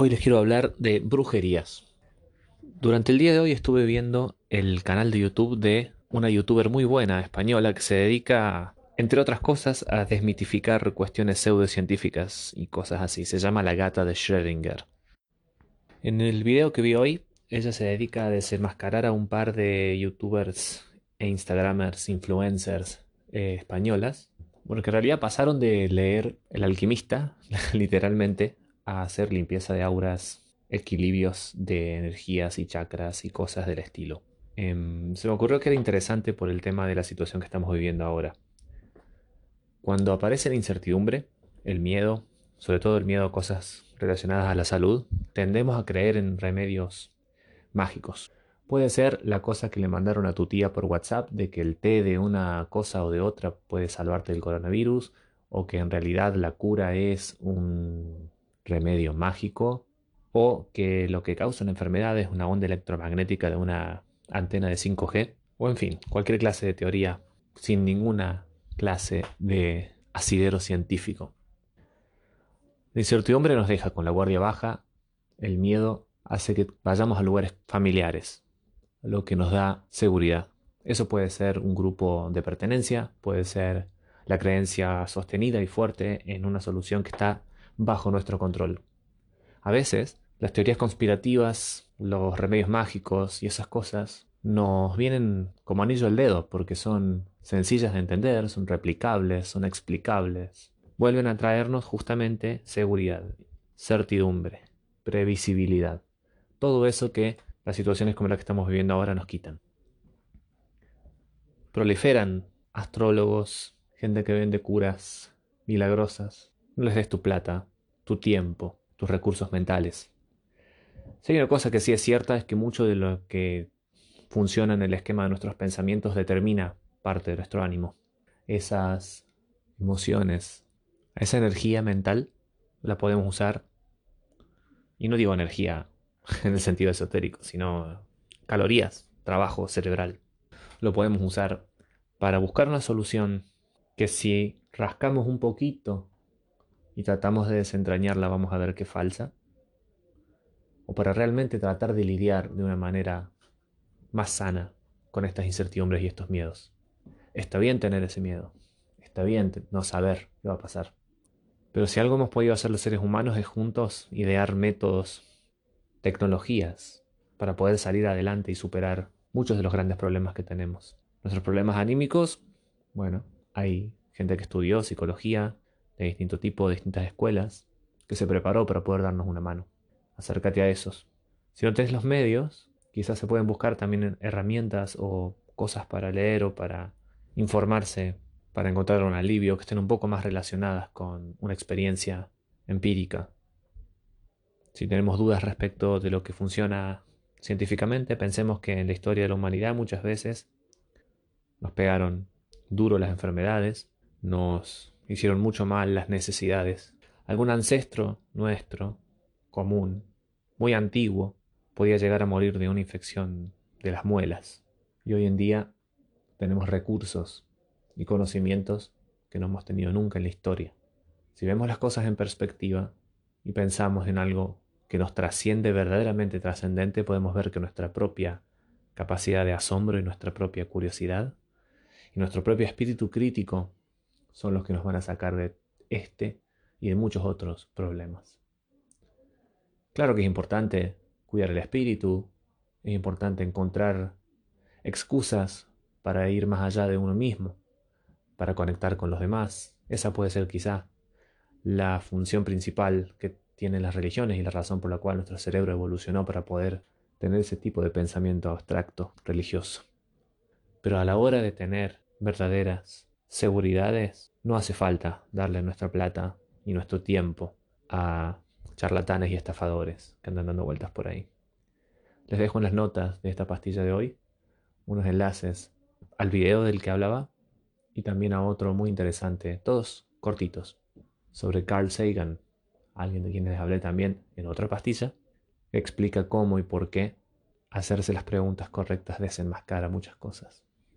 Hoy les quiero hablar de brujerías. Durante el día de hoy estuve viendo el canal de YouTube de una youtuber muy buena española que se dedica, entre otras cosas, a desmitificar cuestiones pseudocientíficas y cosas así. Se llama La Gata de Schrödinger. En el video que vi hoy, ella se dedica a desenmascarar a un par de youtubers e instagramers, influencers eh, españolas. Bueno, que en realidad pasaron de leer El alquimista, literalmente, a hacer limpieza de auras, equilibrios de energías y chakras y cosas del estilo. Em, se me ocurrió que era interesante por el tema de la situación que estamos viviendo ahora. Cuando aparece la incertidumbre, el miedo, sobre todo el miedo a cosas relacionadas a la salud, tendemos a creer en remedios mágicos. Puede ser la cosa que le mandaron a tu tía por WhatsApp de que el té de una cosa o de otra puede salvarte del coronavirus, o que en realidad la cura es un remedio mágico o que lo que causa una enfermedad es una onda electromagnética de una antena de 5G o en fin, cualquier clase de teoría sin ninguna clase de asidero científico. La incertidumbre nos deja con la guardia baja, el miedo hace que vayamos a lugares familiares, lo que nos da seguridad. Eso puede ser un grupo de pertenencia, puede ser la creencia sostenida y fuerte en una solución que está bajo nuestro control. A veces, las teorías conspirativas, los remedios mágicos y esas cosas nos vienen como anillo al dedo porque son sencillas de entender, son replicables, son explicables. Vuelven a traernos justamente seguridad, certidumbre, previsibilidad. Todo eso que las situaciones como la que estamos viviendo ahora nos quitan. Proliferan astrólogos, gente que vende curas milagrosas, no les des tu plata, tu tiempo, tus recursos mentales. Si hay una cosa que sí es cierta es que mucho de lo que funciona en el esquema de nuestros pensamientos determina parte de nuestro ánimo. Esas emociones, esa energía mental la podemos usar, y no digo energía en el sentido esotérico, sino calorías, trabajo cerebral. Lo podemos usar para buscar una solución que si rascamos un poquito y tratamos de desentrañarla, vamos a ver que falsa. O para realmente tratar de lidiar de una manera más sana con estas incertidumbres y estos miedos. Está bien tener ese miedo. Está bien no saber qué va a pasar. Pero si algo hemos podido hacer los seres humanos es juntos idear métodos, tecnologías, para poder salir adelante y superar muchos de los grandes problemas que tenemos. Nuestros problemas anímicos, bueno, hay gente que estudió psicología, de distinto tipo, de distintas escuelas, que se preparó para poder darnos una mano. Acércate a esos. Si no tienes los medios, quizás se pueden buscar también herramientas o cosas para leer o para informarse, para encontrar un alivio, que estén un poco más relacionadas con una experiencia empírica. Si tenemos dudas respecto de lo que funciona científicamente, pensemos que en la historia de la humanidad muchas veces nos pegaron duro las enfermedades, nos hicieron mucho mal las necesidades. Algún ancestro nuestro, común, muy antiguo, podía llegar a morir de una infección de las muelas. Y hoy en día tenemos recursos y conocimientos que no hemos tenido nunca en la historia. Si vemos las cosas en perspectiva y pensamos en algo que nos trasciende verdaderamente trascendente, podemos ver que nuestra propia capacidad de asombro y nuestra propia curiosidad y nuestro propio espíritu crítico son los que nos van a sacar de este y de muchos otros problemas. Claro que es importante cuidar el espíritu, es importante encontrar excusas para ir más allá de uno mismo, para conectar con los demás. Esa puede ser quizá la función principal que tienen las religiones y la razón por la cual nuestro cerebro evolucionó para poder tener ese tipo de pensamiento abstracto religioso. Pero a la hora de tener verdaderas seguridades, no hace falta darle nuestra plata y nuestro tiempo a charlatanes y estafadores que andan dando vueltas por ahí. Les dejo en las notas de esta pastilla de hoy unos enlaces al video del que hablaba y también a otro muy interesante, todos cortitos, sobre Carl Sagan, alguien de quien les hablé también en otra pastilla, que explica cómo y por qué hacerse las preguntas correctas desenmascara muchas cosas.